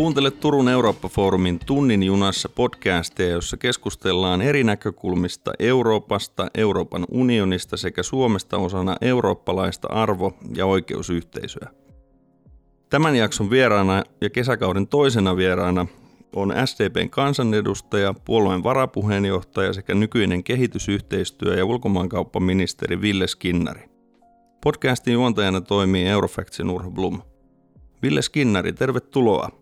Kuuntele Turun Eurooppa-foorumin Tunnin junassa podcasteja, jossa keskustellaan eri näkökulmista Euroopasta, Euroopan unionista sekä Suomesta osana eurooppalaista arvo- ja oikeusyhteisöä. Tämän jakson vieraana ja kesäkauden toisena vieraana on SDPn kansanedustaja, puolueen varapuheenjohtaja sekä nykyinen kehitysyhteistyö- ja ulkomaankauppaministeri Ville Skinnari. Podcastin juontajana toimii Eurofactsin Urho Blum. Ville Skinnari, tervetuloa.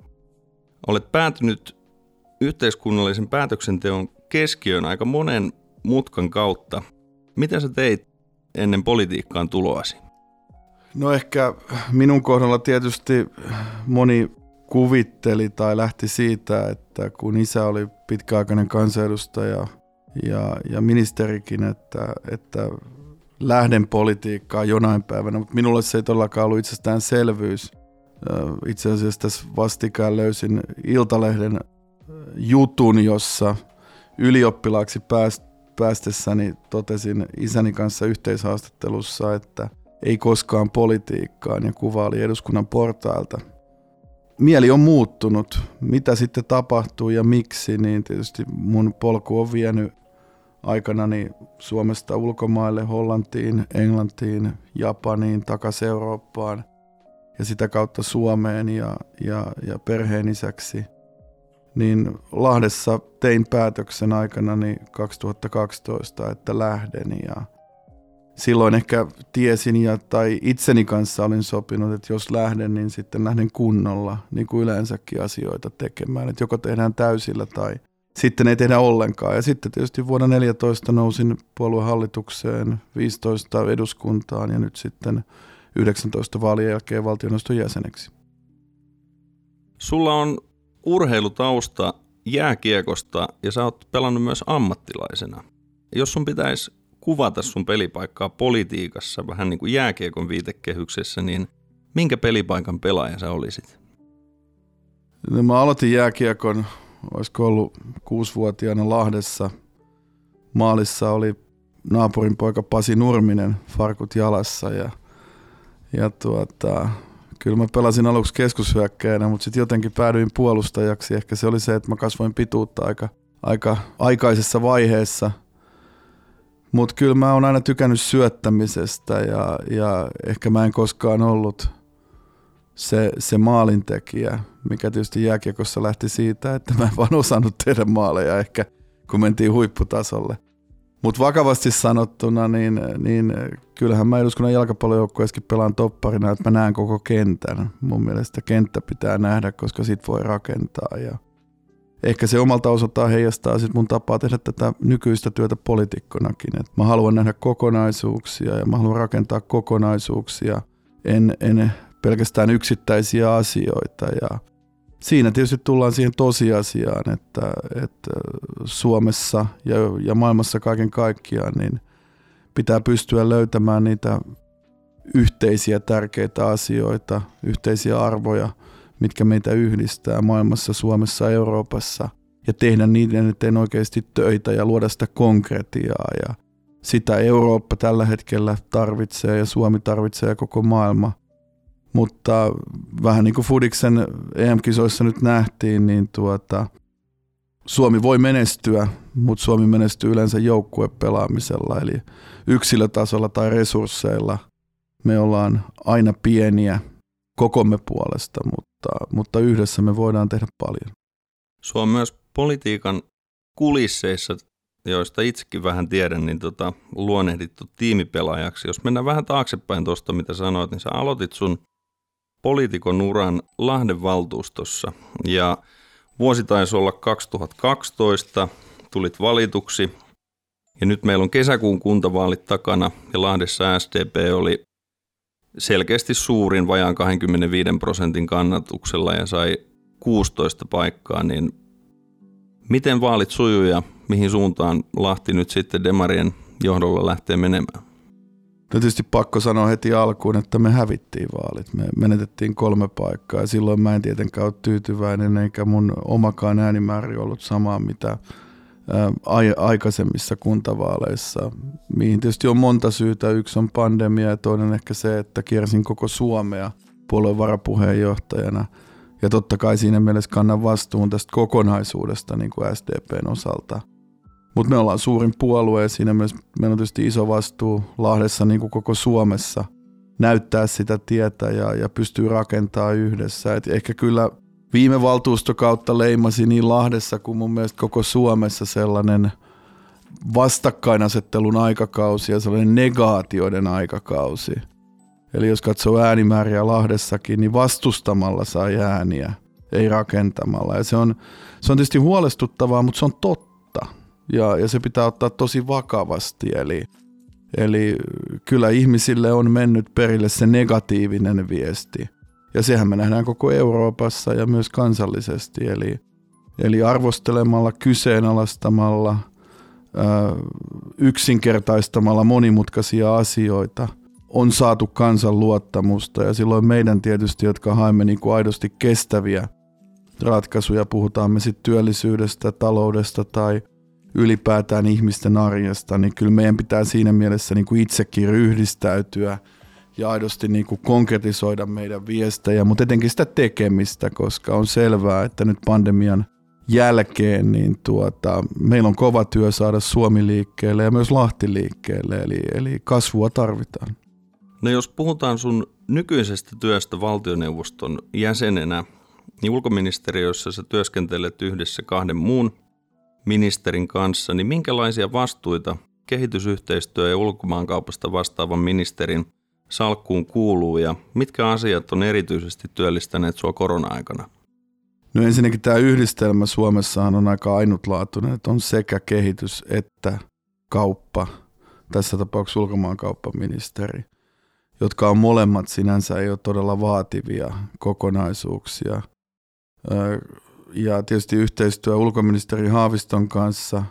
Olet päätynyt yhteiskunnallisen päätöksenteon keskiöön aika monen mutkan kautta. Mitä sä teit ennen politiikkaan tuloasi? No ehkä minun kohdalla tietysti moni kuvitteli tai lähti siitä, että kun isä oli pitkäaikainen kansanedustaja ja, ja ministerikin, että, että lähden politiikkaan jonain päivänä, mutta minulle se ei todellakaan ollut itsestäänselvyys. Itse asiassa tässä vastikään löysin Iltalehden jutun, jossa ylioppilaaksi päästessäni totesin isäni kanssa yhteishaastattelussa, että ei koskaan politiikkaan ja kuva oli eduskunnan portailta. Mieli on muuttunut. Mitä sitten tapahtuu ja miksi, niin tietysti mun polku on vienyt aikanani Suomesta ulkomaille, Hollantiin, Englantiin, Japaniin, takaisin Eurooppaan ja sitä kautta Suomeen ja, ja, ja perheen isäksi. Niin Lahdessa tein päätöksen aikanani 2012, että lähden ja silloin ehkä tiesin ja tai itseni kanssa olin sopinut, että jos lähden, niin sitten lähden kunnolla, niin kuin yleensäkin asioita tekemään. Että joko tehdään täysillä tai sitten ei tehdä ollenkaan. Ja sitten tietysti vuonna 14 nousin puoluehallitukseen, 15 eduskuntaan ja nyt sitten 19 vaalien jälkeen valtioneuvoston jäseneksi. Sulla on urheilutausta jääkiekosta ja sä oot pelannut myös ammattilaisena. Jos sun pitäisi kuvata sun pelipaikkaa politiikassa vähän niin kuin jääkiekon viitekehyksessä, niin minkä pelipaikan pelaaja sä olisit? No, mä aloitin jääkiekon, olisiko ollut kuusivuotiaana Lahdessa. Maalissa oli naapurin poika Pasi Nurminen farkut jalassa ja, ja tuota, kyllä mä pelasin aluksi keskushyökkäjänä, mutta sitten jotenkin päädyin puolustajaksi. Ehkä se oli se, että mä kasvoin pituutta aika, aika aikaisessa vaiheessa – mutta kyllä mä oon aina tykännyt syöttämisestä ja, ja ehkä mä en koskaan ollut se, se maalintekijä, mikä tietysti jääkiekossa lähti siitä, että mä en vaan osannut tehdä maaleja ehkä, kun mentiin huipputasolle. Mutta vakavasti sanottuna, niin, niin kyllähän mä eduskunnan jalkapallojoukkueessakin pelaan topparina, että mä näen koko kentän. Mun mielestä kenttä pitää nähdä, koska sit voi rakentaa. Ja ehkä se omalta osaltaan heijastaa sit mun tapaa tehdä tätä nykyistä työtä poliitikkonakin. Et mä haluan nähdä kokonaisuuksia ja mä haluan rakentaa kokonaisuuksia, en, en pelkästään yksittäisiä asioita. Ja siinä tietysti tullaan siihen tosiasiaan, että, että Suomessa ja, ja maailmassa kaiken kaikkiaan niin pitää pystyä löytämään niitä yhteisiä tärkeitä asioita, yhteisiä arvoja – mitkä meitä yhdistää maailmassa, Suomessa, Euroopassa ja tehdä niiden eteen oikeasti töitä ja luoda sitä konkretiaa ja sitä Eurooppa tällä hetkellä tarvitsee ja Suomi tarvitsee ja koko maailma. Mutta vähän niin kuin Fudiksen EM-kisoissa nyt nähtiin, niin tuota, Suomi voi menestyä, mutta Suomi menestyy yleensä joukkuepelaamisella, eli yksilötasolla tai resursseilla. Me ollaan aina pieniä kokomme puolesta, mutta, mutta yhdessä me voidaan tehdä paljon. Sua on myös politiikan kulisseissa, joista itsekin vähän tiedän, niin tota, luonnehdittu tiimipelaajaksi. Jos mennään vähän taaksepäin tuosta, mitä sanoit, niin sä aloitit sun poliitikon uran Lahden valtuustossa. Ja vuosi taisi olla 2012, tulit valituksi. Ja nyt meillä on kesäkuun kuntavaalit takana ja Lahdessa SDP oli selkeästi suurin vajaan 25 prosentin kannatuksella ja sai 16 paikkaa, niin miten vaalit sujuu ja mihin suuntaan Lahti nyt sitten Demarien johdolla lähtee menemään? Tietysti pakko sanoa heti alkuun, että me hävittiin vaalit. Me menetettiin kolme paikkaa ja silloin mä en tietenkään ole tyytyväinen eikä mun omakaan äänimäärä ollut sama, mitä aikaisemmissa kuntavaaleissa, mihin tietysti on monta syytä. Yksi on pandemia ja toinen ehkä se, että kiersin koko Suomea puolueen varapuheenjohtajana Ja totta kai siinä mielessä kannan vastuun tästä kokonaisuudesta niin kuin SDPn osalta. Mutta me ollaan suurin puolue ja siinä myös meillä on tietysti iso vastuu Lahdessa niin kuin koko Suomessa näyttää sitä tietä ja, ja pystyy rakentaa yhdessä. Et ehkä kyllä viime valtuustokautta leimasi niin Lahdessa kuin mun mielestä koko Suomessa sellainen vastakkainasettelun aikakausi ja sellainen negaatioiden aikakausi. Eli jos katsoo äänimääriä Lahdessakin, niin vastustamalla sai ääniä, ei rakentamalla. Ja se on, se on tietysti huolestuttavaa, mutta se on totta. Ja, ja se pitää ottaa tosi vakavasti. Eli, eli kyllä ihmisille on mennyt perille se negatiivinen viesti. Ja sehän me nähdään koko Euroopassa ja myös kansallisesti. Eli, eli arvostelemalla, kyseenalaistamalla, yksinkertaistamalla monimutkaisia asioita – on saatu kansan luottamusta ja silloin meidän tietysti, jotka haemme niin kuin aidosti kestäviä ratkaisuja, puhutaan me sitten työllisyydestä, taloudesta tai ylipäätään ihmisten arjesta, niin kyllä meidän pitää siinä mielessä niin kuin itsekin ryhdistäytyä ja aidosti niin kuin konkretisoida meidän viestejä, mutta etenkin sitä tekemistä, koska on selvää, että nyt pandemian jälkeen niin tuota, meillä on kova työ saada Suomi liikkeelle ja myös Lahti liikkeelle, eli, eli kasvua tarvitaan. No jos puhutaan sun nykyisestä työstä valtioneuvoston jäsenenä, niin ulkoministeriössä sä työskentelet yhdessä kahden muun ministerin kanssa, niin minkälaisia vastuita kehitysyhteistyö- ja ulkomaankaupasta vastaavan ministerin salkkuun kuuluu ja mitkä asiat on erityisesti työllistäneet sua korona-aikana? No ensinnäkin tämä yhdistelmä Suomessahan on aika ainutlaatuinen, että on sekä kehitys että kauppa, tässä tapauksessa ulkomaankauppaministeri – jotka on molemmat sinänsä ole todella vaativia kokonaisuuksia. Ja tietysti yhteistyö ulkoministeri Haaviston kanssa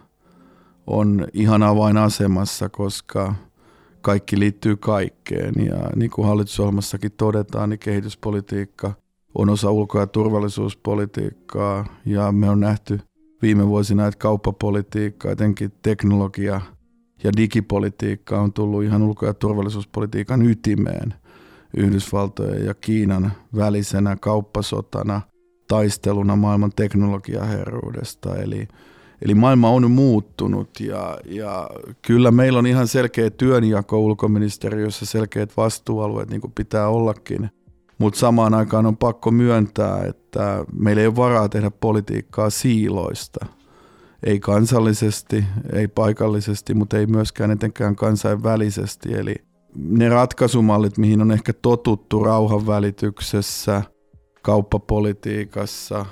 on ihan avainasemassa, koska kaikki liittyy kaikkeen. Ja niin kuin hallitusohjelmassakin todetaan, niin kehityspolitiikka on osa ulko- ja turvallisuuspolitiikkaa. Ja me on nähty viime vuosina, että kauppapolitiikka, etenkin teknologia – ja digipolitiikka on tullut ihan ulko- ja turvallisuuspolitiikan ytimeen Yhdysvaltojen ja Kiinan välisenä kauppasotana, taisteluna maailman teknologiaherruudesta. Eli, eli maailma on muuttunut ja, ja kyllä meillä on ihan selkeä työnjako ulkoministeriössä, selkeät vastuualueet niin kuin pitää ollakin. Mutta samaan aikaan on pakko myöntää, että meillä ei ole varaa tehdä politiikkaa siiloista – ei kansallisesti, ei paikallisesti, mutta ei myöskään etenkään kansainvälisesti. Eli ne ratkaisumallit, mihin on ehkä totuttu rauhanvälityksessä, kauppapolitiikassa,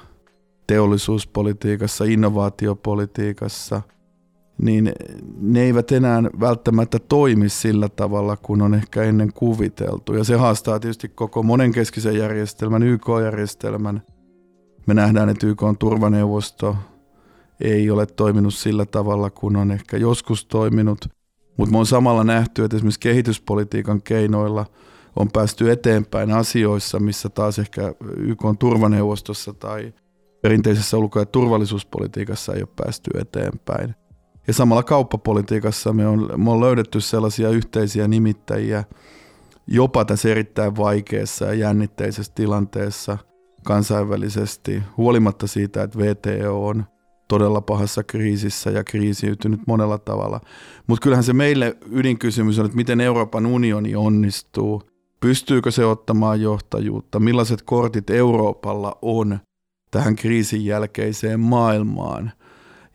teollisuuspolitiikassa, innovaatiopolitiikassa, niin ne eivät enää välttämättä toimi sillä tavalla, kun on ehkä ennen kuviteltu. Ja se haastaa tietysti koko monenkeskisen järjestelmän, YK-järjestelmän. Me nähdään, että YK on turvaneuvosto, ei ole toiminut sillä tavalla, kun on ehkä joskus toiminut. Mutta me on samalla nähty, että esimerkiksi kehityspolitiikan keinoilla on päästy eteenpäin asioissa, missä taas ehkä YK on turvaneuvostossa tai perinteisessä ulko- ja turvallisuuspolitiikassa ei ole päästy eteenpäin. Ja samalla kauppapolitiikassa me on, me on löydetty sellaisia yhteisiä nimittäjiä jopa tässä erittäin vaikeassa ja jännitteisessä tilanteessa kansainvälisesti, huolimatta siitä, että VTO on todella pahassa kriisissä ja kriisiytynyt monella tavalla. Mutta kyllähän se meille ydinkysymys on, että miten Euroopan unioni onnistuu, pystyykö se ottamaan johtajuutta, millaiset kortit Euroopalla on tähän kriisin jälkeiseen maailmaan.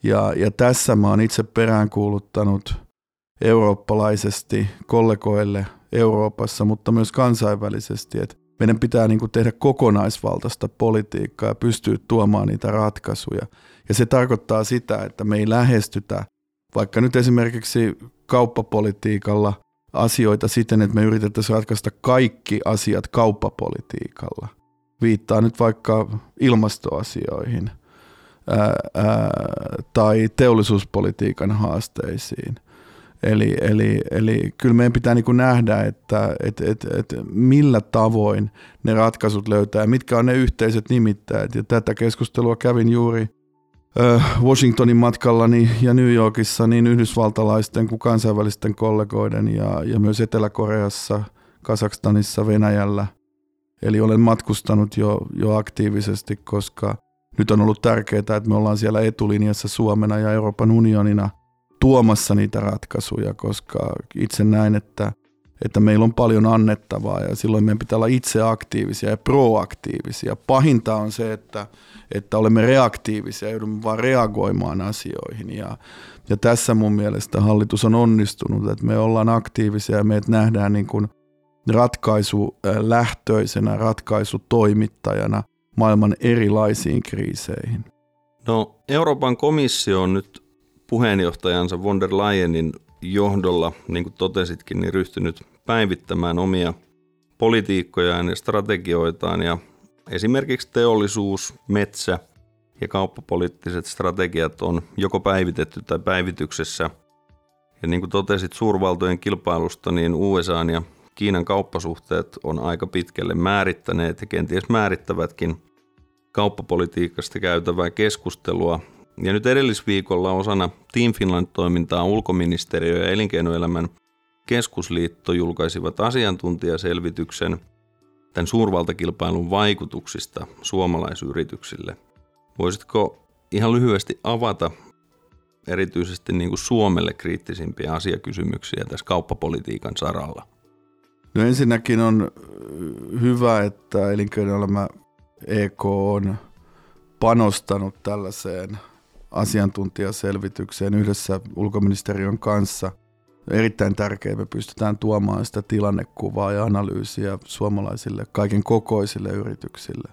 Ja, ja tässä mä oon itse peräänkuuluttanut eurooppalaisesti kollegoille Euroopassa, mutta myös kansainvälisesti, että meidän pitää niin kuin tehdä kokonaisvaltaista politiikkaa ja pystyä tuomaan niitä ratkaisuja. Ja se tarkoittaa sitä, että me ei lähestytä vaikka nyt esimerkiksi kauppapolitiikalla asioita siten, että me yritettäisiin ratkaista kaikki asiat kauppapolitiikalla. Viittaa nyt vaikka ilmastoasioihin ää, ää, tai teollisuuspolitiikan haasteisiin – Eli, eli, eli kyllä meidän pitää niin kuin nähdä, että et, et, et millä tavoin ne ratkaisut löytää, mitkä on ne yhteiset nimittäjät. Ja tätä keskustelua kävin juuri Washingtonin matkallani ja New Yorkissa niin yhdysvaltalaisten kuin kansainvälisten kollegoiden ja, ja myös Etelä-Koreassa, Kazakstanissa, Venäjällä. Eli olen matkustanut jo, jo aktiivisesti, koska nyt on ollut tärkeää, että me ollaan siellä etulinjassa Suomena ja Euroopan unionina tuomassa niitä ratkaisuja, koska itse näin, että, että meillä on paljon annettavaa ja silloin meidän pitää olla itse aktiivisia ja proaktiivisia. Pahinta on se, että, että olemme reaktiivisia ja joudumme vaan reagoimaan asioihin ja, ja tässä mun mielestä hallitus on onnistunut, että me ollaan aktiivisia ja meidät nähdään niin kuin ratkaisulähtöisenä, ratkaisutoimittajana maailman erilaisiin kriiseihin. No Euroopan komissio on nyt puheenjohtajansa von der Leyenin johdolla, niin kuin totesitkin, niin ryhtynyt päivittämään omia politiikkojaan ja strategioitaan ja esimerkiksi teollisuus, metsä ja kauppapoliittiset strategiat on joko päivitetty tai päivityksessä. Ja niin kuin totesit suurvaltojen kilpailusta, niin USA ja Kiinan kauppasuhteet on aika pitkälle määrittäneet ja kenties määrittävätkin kauppapolitiikasta käytävää keskustelua. Ja nyt edellisviikolla osana Team Finland-toimintaa ulkoministeriö ja elinkeinoelämän keskusliitto julkaisivat asiantuntijaselvityksen tämän suurvaltakilpailun vaikutuksista suomalaisyrityksille. Voisitko ihan lyhyesti avata erityisesti niin kuin Suomelle kriittisimpiä asiakysymyksiä tässä kauppapolitiikan saralla? No ensinnäkin on hyvä, että elinkeinoelämä EK on panostanut tällaiseen asiantuntijaselvitykseen yhdessä ulkoministeriön kanssa. Erittäin tärkeää, me pystytään tuomaan sitä tilannekuvaa ja analyysiä suomalaisille kaiken kokoisille yrityksille.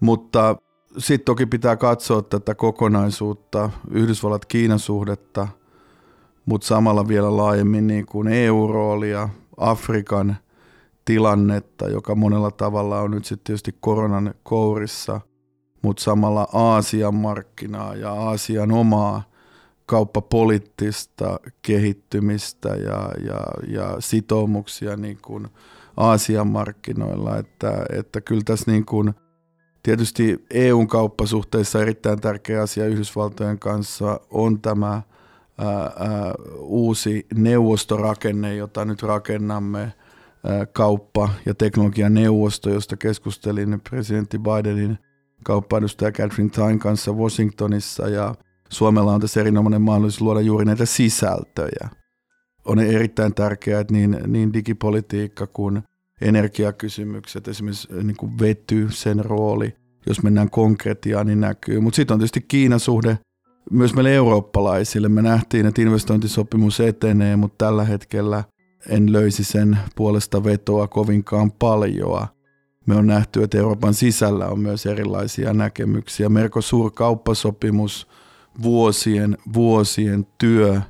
Mutta sitten toki pitää katsoa tätä kokonaisuutta, Yhdysvallat-Kiinan suhdetta, mutta samalla vielä laajemmin niin kuin EU-roolia, Afrikan – tilannetta, joka monella tavalla on nyt sitten tietysti koronan kourissa, mutta samalla Aasian markkinaa ja Aasian omaa kauppapoliittista kehittymistä ja, ja, ja sitoumuksia niin kuin Aasian markkinoilla, että, että kyllä tässä niin kuin, tietysti EUn kauppasuhteissa erittäin tärkeä asia Yhdysvaltojen kanssa on tämä ää, ää, uusi neuvostorakenne, jota nyt rakennamme kauppa- ja teknologian neuvosto, josta keskustelin presidentti Bidenin kauppaedustaja Catherine Tyne kanssa Washingtonissa. Ja Suomella on tässä erinomainen mahdollisuus luoda juuri näitä sisältöjä. On erittäin tärkeää, että niin, niin digipolitiikka kuin energiakysymykset, esimerkiksi niin kuin vety, sen rooli, jos mennään konkretiaan, niin näkyy. Mutta sitten on tietysti Kiinan suhde myös meille eurooppalaisille. Me nähtiin, että investointisopimus etenee, mutta tällä hetkellä – en löysi sen puolesta vetoa kovinkaan paljoa. Me on nähty, että Euroopan sisällä on myös erilaisia näkemyksiä. Mercosur-kauppasopimus, vuosien, vuosien työ.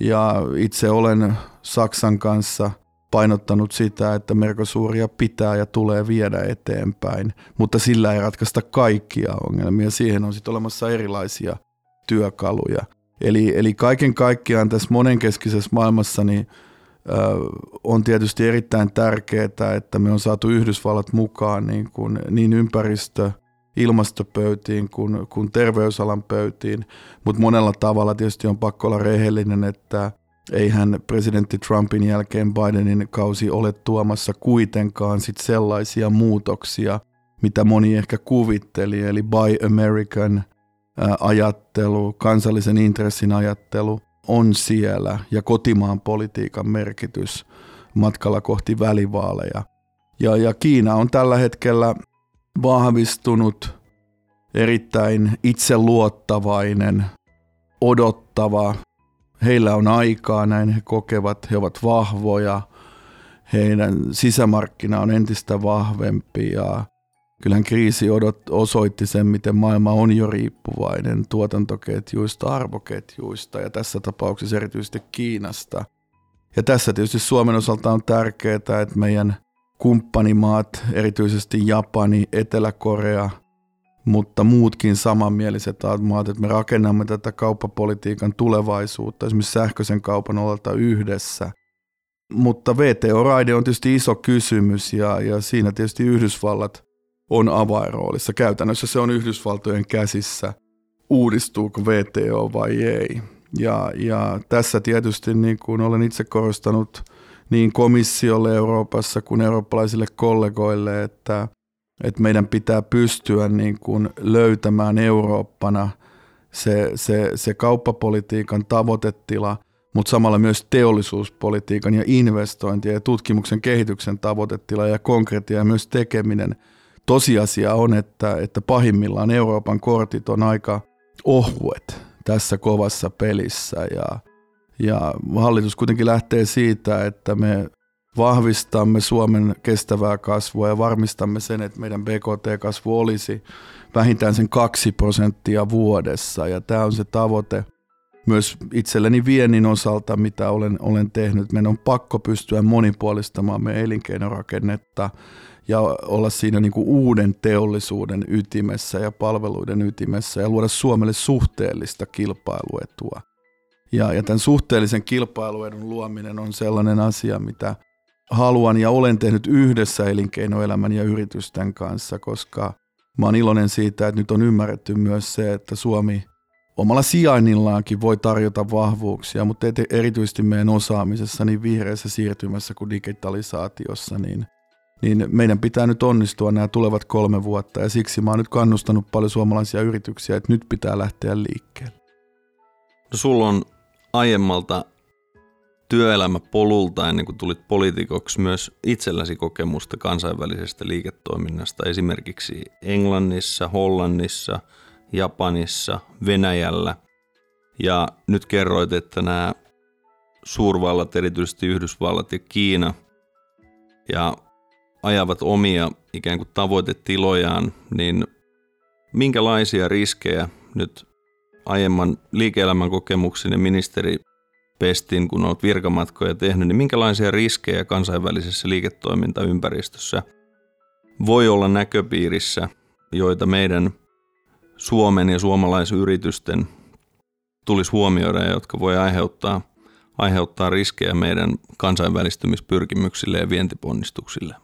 Ja itse olen Saksan kanssa painottanut sitä, että Mercosuria pitää ja tulee viedä eteenpäin, mutta sillä ei ratkaista kaikkia ongelmia. Siihen on sitten olemassa erilaisia työkaluja. Eli, eli kaiken kaikkiaan tässä monenkeskisessä maailmassa niin on tietysti erittäin tärkeää, että me on saatu Yhdysvallat mukaan niin, kuin, niin ympäristö, ilmastopöytiin kuin, kuin terveysalan pöytiin, mutta monella tavalla tietysti on pakko olla rehellinen, että eihän presidentti Trumpin jälkeen Bidenin kausi ole tuomassa kuitenkaan sit sellaisia muutoksia, mitä moni ehkä kuvitteli, eli Buy American ajattelu, kansallisen intressin ajattelu – on siellä ja kotimaan politiikan merkitys matkalla kohti välivaaleja. Ja, ja Kiina on tällä hetkellä vahvistunut, erittäin itseluottavainen, odottava. Heillä on aikaa, näin he kokevat, he ovat vahvoja, heidän sisämarkkina on entistä vahvempi ja kyllähän kriisi odot, osoitti sen, miten maailma on jo riippuvainen tuotantoketjuista, arvoketjuista ja tässä tapauksessa erityisesti Kiinasta. Ja tässä tietysti Suomen osalta on tärkeää, että meidän kumppanimaat, erityisesti Japani, Etelä-Korea, mutta muutkin samanmieliset maat, että me rakennamme tätä kauppapolitiikan tulevaisuutta, esimerkiksi sähköisen kaupan olalta yhdessä. Mutta VTO-raide on tietysti iso kysymys ja, ja siinä tietysti Yhdysvallat on avainroolissa. Käytännössä se on Yhdysvaltojen käsissä, uudistuuko VTO vai ei. Ja, ja tässä tietysti niin kuin olen itse korostanut niin komissiolle Euroopassa kuin eurooppalaisille kollegoille, että, että meidän pitää pystyä niin kuin löytämään Eurooppana se, se, se kauppapolitiikan tavoitetila, mutta samalla myös teollisuuspolitiikan ja investointien ja tutkimuksen kehityksen tavoitetila ja konkreettia ja myös tekeminen. Tosiasia on, että, että pahimmillaan Euroopan kortit on aika ohuet tässä kovassa pelissä ja, ja hallitus kuitenkin lähtee siitä, että me vahvistamme Suomen kestävää kasvua ja varmistamme sen, että meidän BKT-kasvu olisi vähintään sen kaksi prosenttia vuodessa. Ja tämä on se tavoite myös itselleni viennin osalta, mitä olen, olen tehnyt. Meidän on pakko pystyä monipuolistamaan meidän elinkeinorakennetta ja olla siinä niin kuin uuden teollisuuden ytimessä ja palveluiden ytimessä ja luoda Suomelle suhteellista kilpailuetua. Ja, ja tämän suhteellisen kilpailuedun luominen on sellainen asia, mitä haluan ja olen tehnyt yhdessä elinkeinoelämän ja yritysten kanssa, koska mä oon iloinen siitä, että nyt on ymmärretty myös se, että Suomi omalla sijainnillaankin voi tarjota vahvuuksia, mutta erityisesti meidän osaamisessa niin vihreässä siirtymässä kuin digitalisaatiossa, niin, niin meidän pitää nyt onnistua nämä tulevat kolme vuotta ja siksi mä oon nyt kannustanut paljon suomalaisia yrityksiä, että nyt pitää lähteä liikkeelle. No sulla on aiemmalta työelämäpolulta ennen kuin tulit poliitikoksi myös itselläsi kokemusta kansainvälisestä liiketoiminnasta esimerkiksi Englannissa, Hollannissa, Japanissa, Venäjällä. Ja nyt kerroit, että nämä suurvallat, erityisesti Yhdysvallat ja Kiina, ja ajavat omia ikään kuin tavoitetilojaan, niin minkälaisia riskejä nyt aiemman liike-elämän kokemuksen ja ministeri pestin, kun olet virkamatkoja tehnyt, niin minkälaisia riskejä kansainvälisessä liiketoimintaympäristössä voi olla näköpiirissä, joita meidän Suomen ja suomalaisyritysten tulisi huomioida ja jotka voi aiheuttaa, aiheuttaa riskejä meidän kansainvälistymispyrkimyksille ja vientiponnistuksille?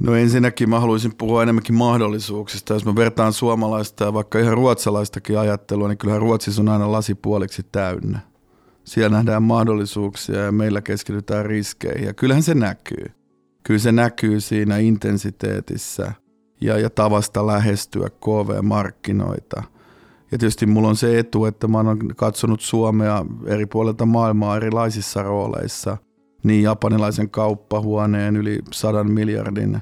No ensinnäkin mä haluaisin puhua enemmänkin mahdollisuuksista. Jos mä vertaan suomalaista ja vaikka ihan ruotsalaistakin ajattelua, niin kyllähän Ruotsissa on aina lasipuoliksi täynnä. Siellä nähdään mahdollisuuksia ja meillä keskitytään riskeihin ja kyllähän se näkyy. Kyllä se näkyy siinä intensiteetissä ja, ja tavasta lähestyä KV-markkinoita. Ja tietysti mulla on se etu, että mä oon katsonut Suomea eri puolilta maailmaa erilaisissa rooleissa – niin japanilaisen kauppahuoneen yli sadan miljardin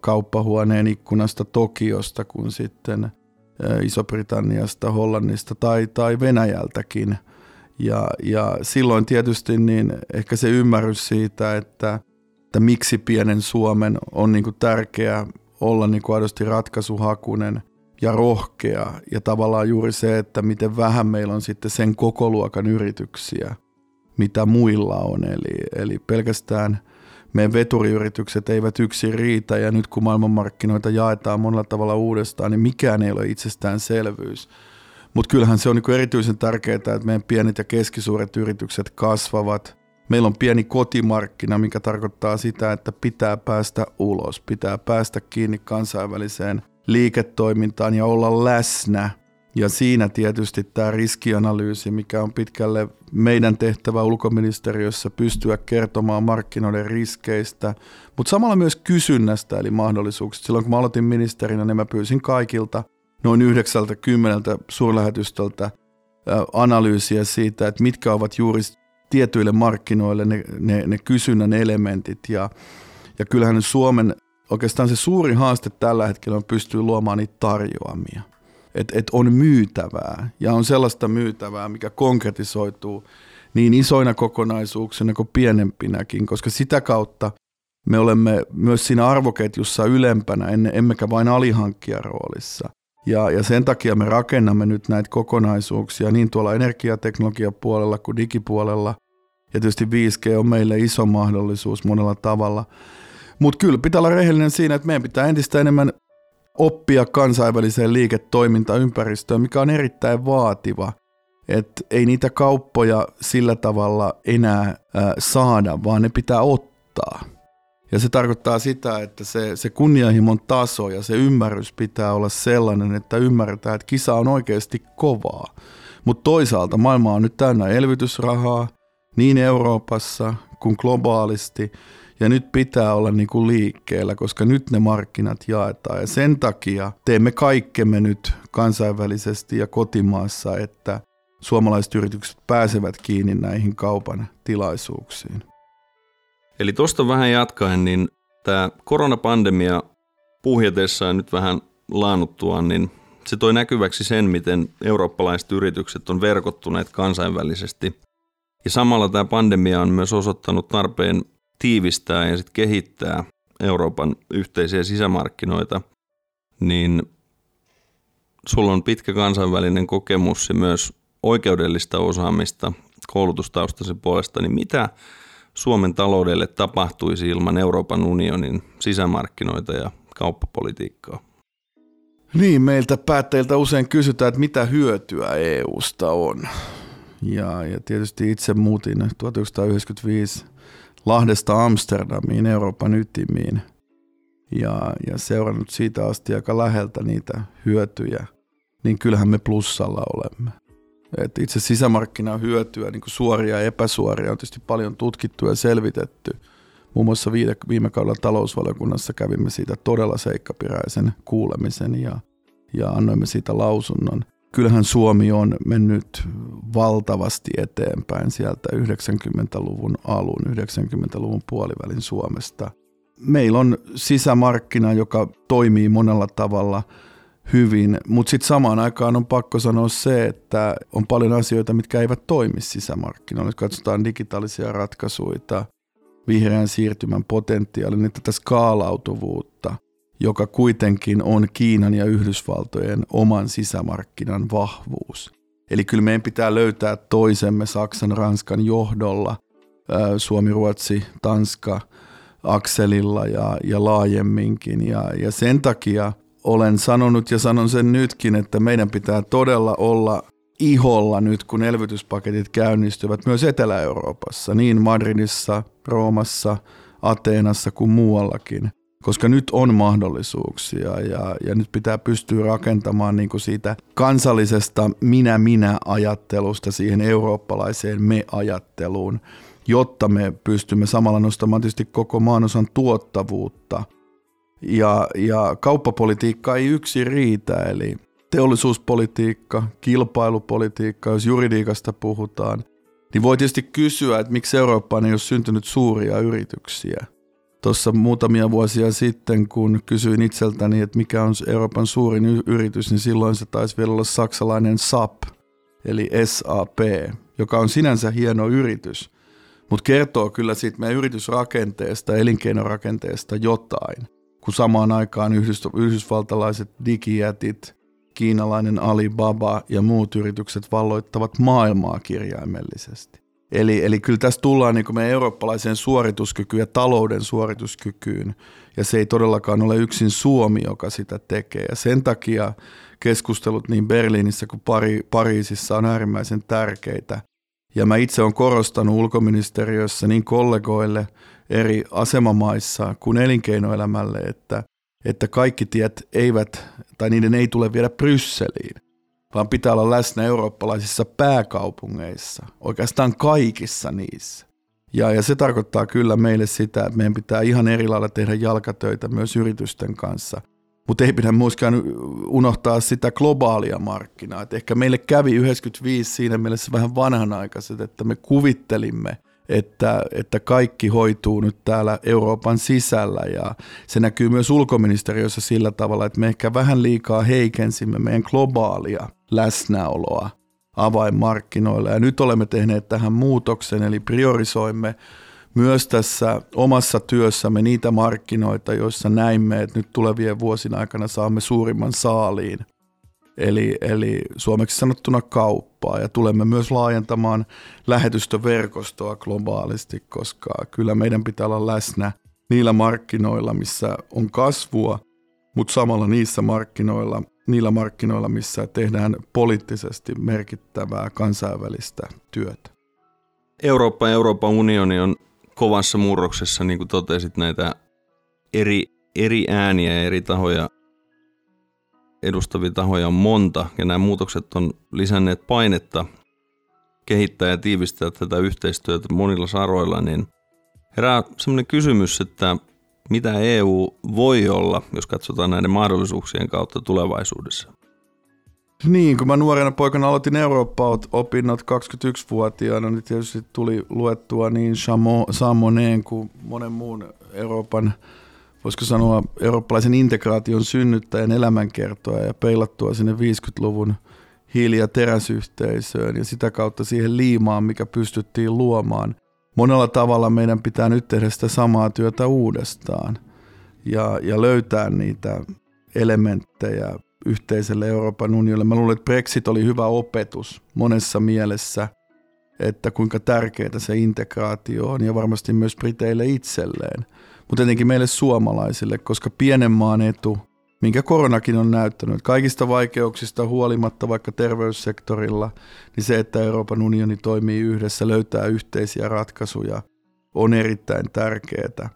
kauppahuoneen ikkunasta Tokiosta kuin sitten Iso-Britanniasta, Hollannista tai, tai Venäjältäkin. Ja, ja silloin tietysti niin ehkä se ymmärrys siitä, että, että miksi pienen Suomen on niin kuin tärkeää olla niin kuin aidosti ratkaisuhakunen ja rohkea. Ja tavallaan juuri se, että miten vähän meillä on sitten sen koko luokan yrityksiä – mitä muilla on. Eli, eli pelkästään meidän veturiyritykset eivät yksin riitä ja nyt kun maailmanmarkkinoita jaetaan monella tavalla uudestaan, niin mikään ei ole itsestäänselvyys. Mutta kyllähän se on niin erityisen tärkeää, että meidän pienet ja keskisuuret yritykset kasvavat. Meillä on pieni kotimarkkina, mikä tarkoittaa sitä, että pitää päästä ulos, pitää päästä kiinni kansainväliseen liiketoimintaan ja olla läsnä – ja siinä tietysti tämä riskianalyysi, mikä on pitkälle meidän tehtävä ulkoministeriössä pystyä kertomaan markkinoiden riskeistä, mutta samalla myös kysynnästä eli mahdollisuuksista. Silloin kun mä aloitin ministerinä, niin mä pyysin kaikilta noin 90 suurlähetystöltä analyysiä siitä, että mitkä ovat juuri tietyille markkinoille ne, ne, ne kysynnän elementit. Ja, ja kyllähän Suomen oikeastaan se suuri haaste tällä hetkellä on pystyä luomaan niitä tarjoamia että et on myytävää ja on sellaista myytävää, mikä konkretisoituu niin isoina kokonaisuuksina kuin pienempinäkin, koska sitä kautta me olemme myös siinä arvoketjussa ylempänä, emmekä vain alihankkijaroolissa. Ja, ja sen takia me rakennamme nyt näitä kokonaisuuksia niin tuolla energiateknologiapuolella kuin digipuolella. Ja tietysti 5G on meille iso mahdollisuus monella tavalla. Mutta kyllä pitää olla rehellinen siinä, että meidän pitää entistä enemmän oppia kansainväliseen liiketoimintaympäristöön, mikä on erittäin vaativa. Et ei niitä kauppoja sillä tavalla enää ää, saada, vaan ne pitää ottaa. Ja se tarkoittaa sitä, että se, se kunnianhimon taso ja se ymmärrys pitää olla sellainen, että ymmärretään, että kisa on oikeasti kovaa. Mutta toisaalta maailma on nyt täynnä elvytysrahaa, niin Euroopassa kuin globaalisti. Ja nyt pitää olla niin kuin liikkeellä, koska nyt ne markkinat jaetaan. Ja sen takia teemme kaikkemme nyt kansainvälisesti ja kotimaassa, että suomalaiset yritykset pääsevät kiinni näihin kaupan tilaisuuksiin. Eli tuosta vähän jatkaen, niin tämä koronapandemia puhjetessaan nyt vähän laannuttuaan, niin se toi näkyväksi sen, miten eurooppalaiset yritykset on verkottuneet kansainvälisesti. Ja samalla tämä pandemia on myös osoittanut tarpeen tiivistää ja sitten kehittää Euroopan yhteisiä sisämarkkinoita, niin sulla on pitkä kansainvälinen kokemus ja myös oikeudellista osaamista koulutustaustasi puolesta, niin mitä Suomen taloudelle tapahtuisi ilman Euroopan unionin sisämarkkinoita ja kauppapolitiikkaa? Niin, meiltä päättäjiltä usein kysytään, että mitä hyötyä EUsta on. Ja, ja tietysti itse muutin 1995 Lahdesta Amsterdamiin, Euroopan ytimiin. Ja, ja seurannut siitä asti aika läheltä niitä hyötyjä, niin kyllähän me plussalla olemme. Et itse sisämarkkinan hyötyä, niin kuin suoria ja epäsuoria, on tietysti paljon tutkittu ja selvitetty. Muun muassa viime, viime kaudella talousvaliokunnassa kävimme siitä todella seikkapiräisen kuulemisen ja, ja annoimme siitä lausunnon. Kyllähän Suomi on mennyt valtavasti eteenpäin sieltä 90-luvun alun, 90-luvun puolivälin Suomesta. Meillä on sisämarkkina, joka toimii monella tavalla – hyvin, mutta sitten samaan aikaan on pakko sanoa se, että on paljon asioita, mitkä eivät toimi sisämarkkinoilla. Jos katsotaan digitaalisia ratkaisuja, vihreän siirtymän potentiaalia, niin tätä skaalautuvuutta, joka kuitenkin on Kiinan ja Yhdysvaltojen oman sisämarkkinan vahvuus. Eli kyllä meidän pitää löytää toisemme Saksan, Ranskan johdolla, Suomi, Ruotsi, Tanska, akselilla ja, ja laajemminkin. Ja, ja sen takia olen sanonut ja sanon sen nytkin, että meidän pitää todella olla iholla nyt, kun elvytyspaketit käynnistyvät myös Etelä-Euroopassa, niin Madridissa, Roomassa, Ateenassa kuin muuallakin. Koska nyt on mahdollisuuksia ja, ja nyt pitää pystyä rakentamaan niin kuin siitä kansallisesta minä-minä-ajattelusta siihen eurooppalaiseen me-ajatteluun, jotta me pystymme samalla nostamaan tietysti koko maanosan tuottavuutta – ja, ja kauppapolitiikka ei yksin riitä, eli teollisuuspolitiikka, kilpailupolitiikka, jos juridiikasta puhutaan, niin voi tietysti kysyä, että miksi Eurooppaan ei ole syntynyt suuria yrityksiä. Tuossa muutamia vuosia sitten, kun kysyin itseltäni, että mikä on Euroopan suurin yritys, niin silloin se taisi vielä olla saksalainen SAP, eli SAP, joka on sinänsä hieno yritys, mutta kertoo kyllä siitä meidän yritysrakenteesta, elinkeinorakenteesta jotain kun samaan aikaan yhdysvaltalaiset digijätit, kiinalainen Alibaba ja muut yritykset valloittavat maailmaa kirjaimellisesti. Eli, eli kyllä tässä tullaan niin meidän eurooppalaiseen suorituskykyyn ja talouden suorituskykyyn, ja se ei todellakaan ole yksin Suomi, joka sitä tekee. Ja sen takia keskustelut niin Berliinissä kuin Pari, Pariisissa on äärimmäisen tärkeitä. Ja mä itse olen korostanut ulkoministeriössä niin kollegoille – eri asemamaissa kuin elinkeinoelämälle, että, että kaikki tiet eivät, tai niiden ei tule viedä Brysseliin, vaan pitää olla läsnä eurooppalaisissa pääkaupungeissa, oikeastaan kaikissa niissä. Ja, ja se tarkoittaa kyllä meille sitä, että meidän pitää ihan eri lailla tehdä jalkatöitä myös yritysten kanssa. Mutta ei pidä myöskään unohtaa sitä globaalia markkinaa. Et ehkä meille kävi 95 siinä mielessä vähän vanhanaikaiset, että me kuvittelimme – että, että kaikki hoituu nyt täällä Euroopan sisällä. Ja se näkyy myös ulkoministeriössä sillä tavalla, että me ehkä vähän liikaa heikensimme meidän globaalia läsnäoloa avainmarkkinoilla. Ja nyt olemme tehneet tähän muutoksen eli priorisoimme myös tässä omassa työssämme niitä markkinoita, joissa näimme, että nyt tulevien vuosina aikana saamme suurimman saaliin eli, eli suomeksi sanottuna kauppaa. Ja tulemme myös laajentamaan lähetystöverkostoa globaalisti, koska kyllä meidän pitää olla läsnä niillä markkinoilla, missä on kasvua, mutta samalla niissä markkinoilla, niillä markkinoilla, missä tehdään poliittisesti merkittävää kansainvälistä työtä. Eurooppa ja Euroopan unioni on kovassa murroksessa, niin kuin totesit, näitä eri, eri ääniä ja eri tahoja edustavia tahoja on monta ja nämä muutokset on lisänneet painetta kehittää ja tiivistää tätä yhteistyötä monilla saroilla, niin herää sellainen kysymys, että mitä EU voi olla, jos katsotaan näiden mahdollisuuksien kautta tulevaisuudessa? Niin, kun mä nuorena poikana aloitin Eurooppa-opinnot 21-vuotiaana, niin tietysti tuli luettua niin Samoneen kuin monen muun Euroopan, voisiko sanoa, eurooppalaisen integraation synnyttäjän elämänkertoa ja peilattua sinne 50-luvun hiili- ja teräsyhteisöön ja sitä kautta siihen liimaan, mikä pystyttiin luomaan. Monella tavalla meidän pitää nyt tehdä sitä samaa työtä uudestaan ja, ja löytää niitä elementtejä yhteiselle Euroopan unionille. Mä luulen, että Brexit oli hyvä opetus monessa mielessä, että kuinka tärkeää se integraatio on ja varmasti myös Briteille itselleen. Mutta etenkin meille suomalaisille, koska pienen maan etu, minkä koronakin on näyttänyt, kaikista vaikeuksista huolimatta vaikka terveyssektorilla, niin se, että Euroopan unioni toimii yhdessä, löytää yhteisiä ratkaisuja, on erittäin tärkeää.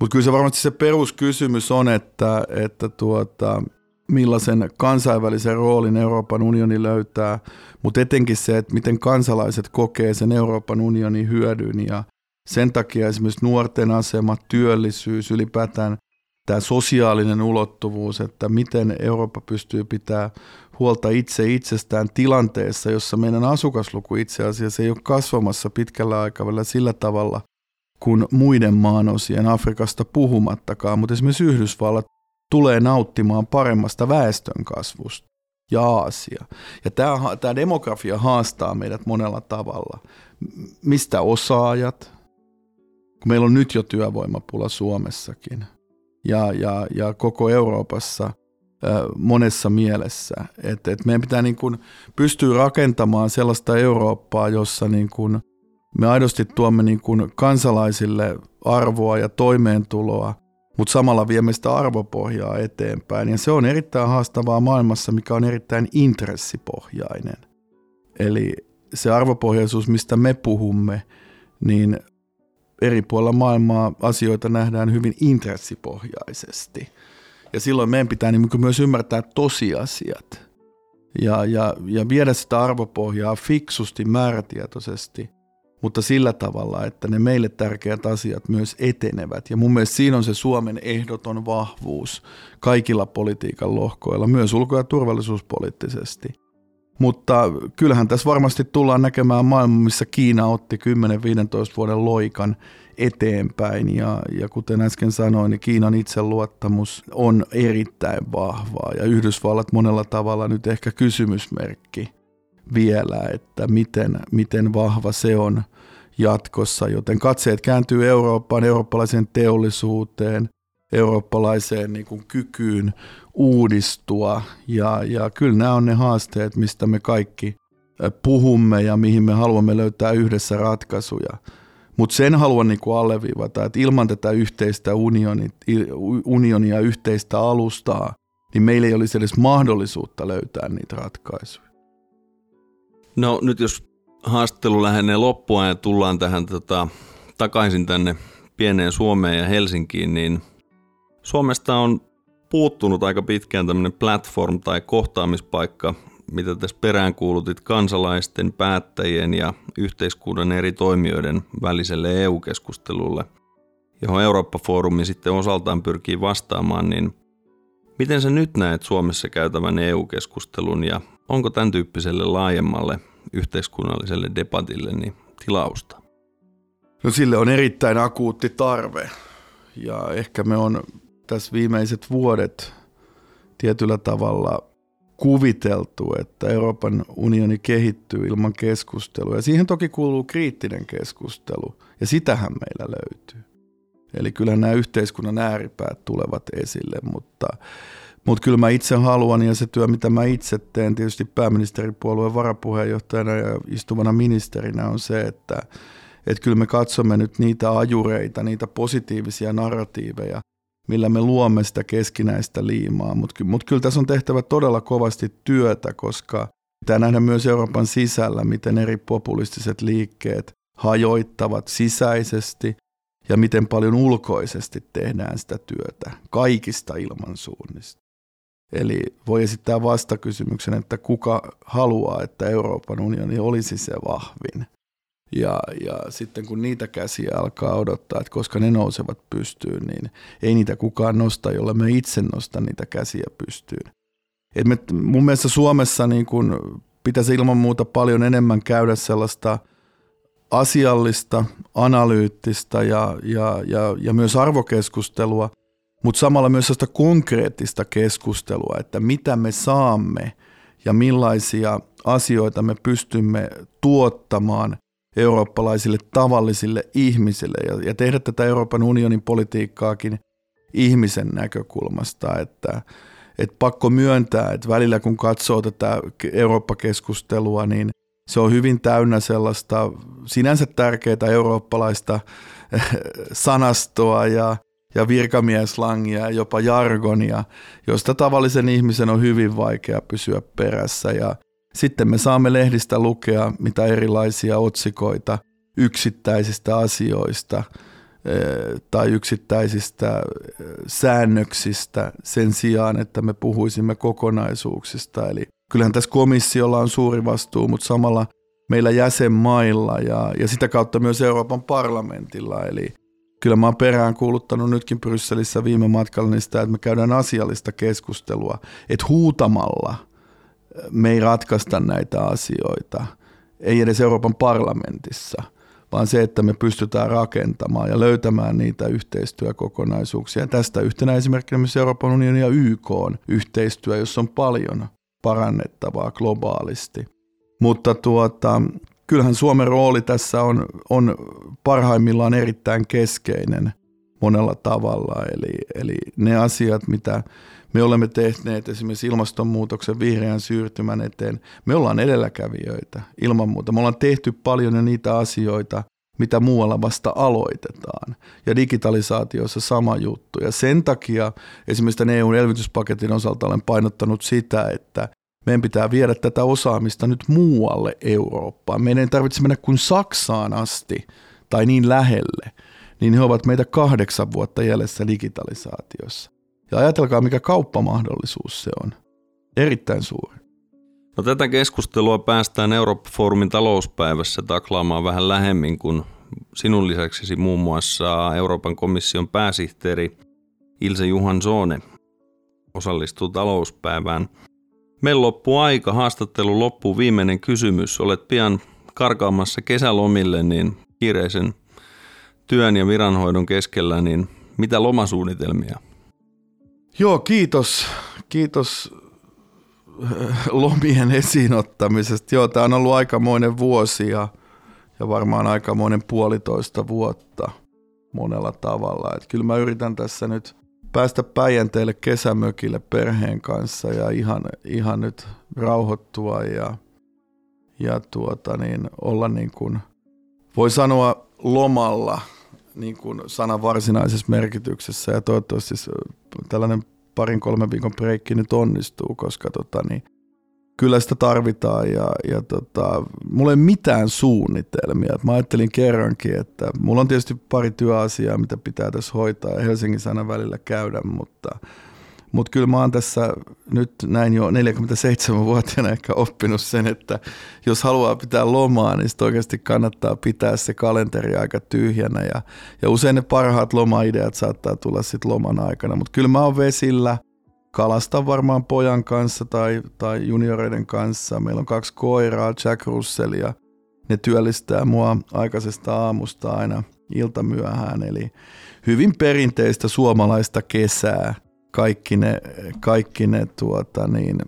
Mutta kyllä se varmasti se peruskysymys on, että, että tuota, millaisen kansainvälisen roolin Euroopan unioni löytää, mutta etenkin se, että miten kansalaiset kokee sen Euroopan unionin hyödyn ja sen takia esimerkiksi nuorten asema, työllisyys, ylipäätään tämä sosiaalinen ulottuvuus, että miten Eurooppa pystyy pitää huolta itse itsestään tilanteessa, jossa meidän asukasluku itse asiassa ei ole kasvamassa pitkällä aikavälillä sillä tavalla kuin muiden maanosien Afrikasta puhumattakaan, mutta esimerkiksi Yhdysvallat tulee nauttimaan paremmasta väestön kasvusta ja Aasia. Ja tämä, tämä demografia haastaa meidät monella tavalla. Mistä osaajat? Kun meillä on nyt jo työvoimapula Suomessakin ja, ja, ja koko Euroopassa monessa mielessä. Että et meidän pitää niin kuin pystyä rakentamaan sellaista Eurooppaa, jossa niin kuin me aidosti tuomme niin kuin kansalaisille arvoa ja toimeentuloa – mutta samalla viemme sitä arvopohjaa eteenpäin. Ja se on erittäin haastavaa maailmassa, mikä on erittäin intressipohjainen. Eli se arvopohjaisuus, mistä me puhumme, niin eri puolilla maailmaa asioita nähdään hyvin intressipohjaisesti. Ja silloin meidän pitää niin myös ymmärtää tosiasiat ja, ja, ja viedä sitä arvopohjaa fiksusti, määrätietoisesti – mutta sillä tavalla, että ne meille tärkeät asiat myös etenevät. Ja mun mielestä siinä on se Suomen ehdoton vahvuus kaikilla politiikan lohkoilla, myös ulko- ja turvallisuuspoliittisesti. Mutta kyllähän tässä varmasti tullaan näkemään maailma, missä Kiina otti 10-15 vuoden loikan eteenpäin. Ja, ja kuten äsken sanoin, niin Kiinan itseluottamus on erittäin vahvaa ja Yhdysvallat monella tavalla nyt ehkä kysymysmerkki vielä, että miten, miten vahva se on jatkossa, joten katseet kääntyy Eurooppaan, eurooppalaiseen teollisuuteen, eurooppalaiseen niin kuin kykyyn uudistua ja, ja kyllä nämä on ne haasteet, mistä me kaikki puhumme ja mihin me haluamme löytää yhdessä ratkaisuja. Mutta sen haluan niin kuin alleviivata, että ilman tätä yhteistä unioni, unionia, yhteistä alustaa, niin meillä ei olisi edes mahdollisuutta löytää niitä ratkaisuja. No nyt jos haastattelu lähenee loppua ja tullaan tähän tota, takaisin tänne pieneen Suomeen ja Helsinkiin, niin Suomesta on puuttunut aika pitkään tämmöinen platform tai kohtaamispaikka, mitä tässä peräänkuulutit kansalaisten, päättäjien ja yhteiskunnan eri toimijoiden väliselle EU-keskustelulle, johon Eurooppa-foorumi sitten osaltaan pyrkii vastaamaan, niin miten sä nyt näet Suomessa käytävän EU-keskustelun ja onko tämän tyyppiselle laajemmalle yhteiskunnalliselle debatille niin tilausta? No sille on erittäin akuutti tarve ja ehkä me on tässä viimeiset vuodet tietyllä tavalla kuviteltu, että Euroopan unioni kehittyy ilman keskustelua. Ja siihen toki kuuluu kriittinen keskustelu, ja sitähän meillä löytyy. Eli kyllä nämä yhteiskunnan ääripäät tulevat esille, mutta mutta kyllä mä itse haluan ja se työ, mitä mä itse teen tietysti pääministeripuolueen varapuheenjohtajana ja istuvana ministerinä on se, että et kyllä me katsomme nyt niitä ajureita, niitä positiivisia narratiiveja, millä me luomme sitä keskinäistä liimaa. Mutta mut kyllä tässä on tehtävä todella kovasti työtä, koska pitää nähdä myös Euroopan sisällä, miten eri populistiset liikkeet hajoittavat sisäisesti ja miten paljon ulkoisesti tehdään sitä työtä kaikista ilmansuunnista. Eli voi esittää vastakysymyksen, että kuka haluaa, että Euroopan unioni olisi se vahvin. Ja, ja sitten kun niitä käsiä alkaa odottaa, että koska ne nousevat pystyyn, niin ei niitä kukaan nosta, jolla me itse nosta niitä käsiä pystyyn. Et me, mun mielestä Suomessa niin kun pitäisi ilman muuta paljon enemmän käydä sellaista asiallista, analyyttistä ja, ja, ja, ja myös arvokeskustelua, mutta samalla myös sellaista konkreettista keskustelua, että mitä me saamme ja millaisia asioita me pystymme tuottamaan eurooppalaisille tavallisille ihmisille ja, ja tehdä tätä Euroopan unionin politiikkaakin ihmisen näkökulmasta, että, että pakko myöntää, että välillä kun katsoo tätä Eurooppa-keskustelua, niin se on hyvin täynnä sellaista sinänsä tärkeää eurooppalaista sanastoa ja, ja virkamieslangia ja jopa jargonia, josta tavallisen ihmisen on hyvin vaikea pysyä perässä. Ja sitten me saamme lehdistä lukea mitä erilaisia otsikoita yksittäisistä asioista – tai yksittäisistä säännöksistä sen sijaan, että me puhuisimme kokonaisuuksista. Eli kyllähän tässä komissiolla on suuri vastuu, mutta samalla meillä jäsenmailla ja, ja sitä kautta myös Euroopan parlamentilla. Eli kyllä mä oon perään kuuluttanut nytkin Brysselissä viime matkalla niin sitä, että me käydään asiallista keskustelua, että huutamalla me ei ratkaista näitä asioita, ei edes Euroopan parlamentissa – vaan se, että me pystytään rakentamaan ja löytämään niitä yhteistyökokonaisuuksia. Tästä yhtenä esimerkkinä myös Euroopan unionin ja YK on yhteistyö, jossa on paljon parannettavaa globaalisti. Mutta tuota, kyllähän Suomen rooli tässä on, on parhaimmillaan erittäin keskeinen monella tavalla. Eli, eli ne asiat, mitä me olemme tehneet esimerkiksi ilmastonmuutoksen vihreän siirtymän eteen. Me ollaan edelläkävijöitä ilman muuta. Me ollaan tehty paljon jo niitä asioita, mitä muualla vasta aloitetaan. Ja digitalisaatiossa sama juttu. Ja sen takia esimerkiksi tämän EUn elvytyspaketin osalta olen painottanut sitä, että meidän pitää viedä tätä osaamista nyt muualle Eurooppaan. Meidän ei tarvitse mennä kuin Saksaan asti tai niin lähelle, niin he ovat meitä kahdeksan vuotta jäljessä digitalisaatiossa. Ja ajatelkaa, mikä kauppamahdollisuus se on. Erittäin suuri. No, tätä keskustelua päästään Eurooppa-foorumin talouspäivässä taklaamaan vähän lähemmin, kun sinun lisäksesi muun muassa Euroopan komission pääsihteeri Ilse Johansson osallistuu talouspäivään. Meillä loppuu aika, haastattelu loppuu viimeinen kysymys. Olet pian karkaamassa kesälomille, niin kiireisen työn ja viranhoidon keskellä, niin mitä lomasuunnitelmia? Joo, kiitos. Kiitos äh, lomien esiinottamisesta. Joo, tämä on ollut aikamoinen vuosi ja, ja varmaan aikamoinen puolitoista vuotta monella tavalla. Et kyllä mä yritän tässä nyt päästä Päijänteelle kesämökille perheen kanssa ja ihan, ihan nyt rauhoittua ja, ja tuota niin, olla niin kuin, voi sanoa lomalla – niin kuin sanan varsinaisessa merkityksessä. Ja toivottavasti tällainen parin kolmen viikon breikki nyt onnistuu, koska tota, niin, kyllä sitä tarvitaan. Ja, ja tota, mulla ei mitään suunnitelmia. Mä ajattelin kerrankin, että mulla on tietysti pari työasiaa, mitä pitää tässä hoitaa. Ja Helsingin sana välillä käydä, mutta – mutta kyllä mä oon tässä nyt näin jo 47-vuotiaana ehkä oppinut sen, että jos haluaa pitää lomaa, niin sitten oikeasti kannattaa pitää se kalenteri aika tyhjänä. Ja, ja usein ne parhaat lomaideat saattaa tulla sitten loman aikana. Mutta kyllä mä oon vesillä, kalastan varmaan pojan kanssa tai, tai junioreiden kanssa. Meillä on kaksi koiraa, Jack Russell ja ne työllistää mua aikaisesta aamusta aina iltamyöhään. Eli hyvin perinteistä suomalaista kesää – kaikki ne, kaikki ne tuota niin,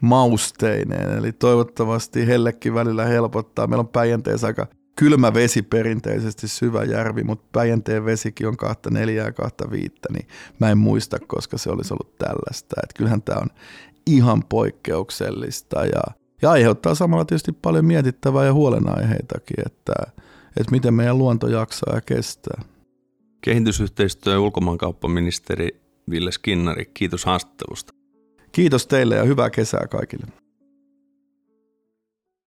mausteineen. Eli toivottavasti hellekin välillä helpottaa. Meillä on Päijänteessä aika kylmä vesi perinteisesti, syvä järvi, mutta Päijänteen vesikin on kahta neljää, kahta viittä, niin mä en muista, koska se olisi ollut tällaista. Et kyllähän tämä on ihan poikkeuksellista ja, ja aiheuttaa samalla tietysti paljon mietittävää ja huolenaiheitakin, että, että miten meidän luonto jaksaa ja kestää. Kehitysyhteistyö- ja ulkomaankauppaministeri Ville Skinnari, kiitos haastattelusta. Kiitos teille ja hyvää kesää kaikille.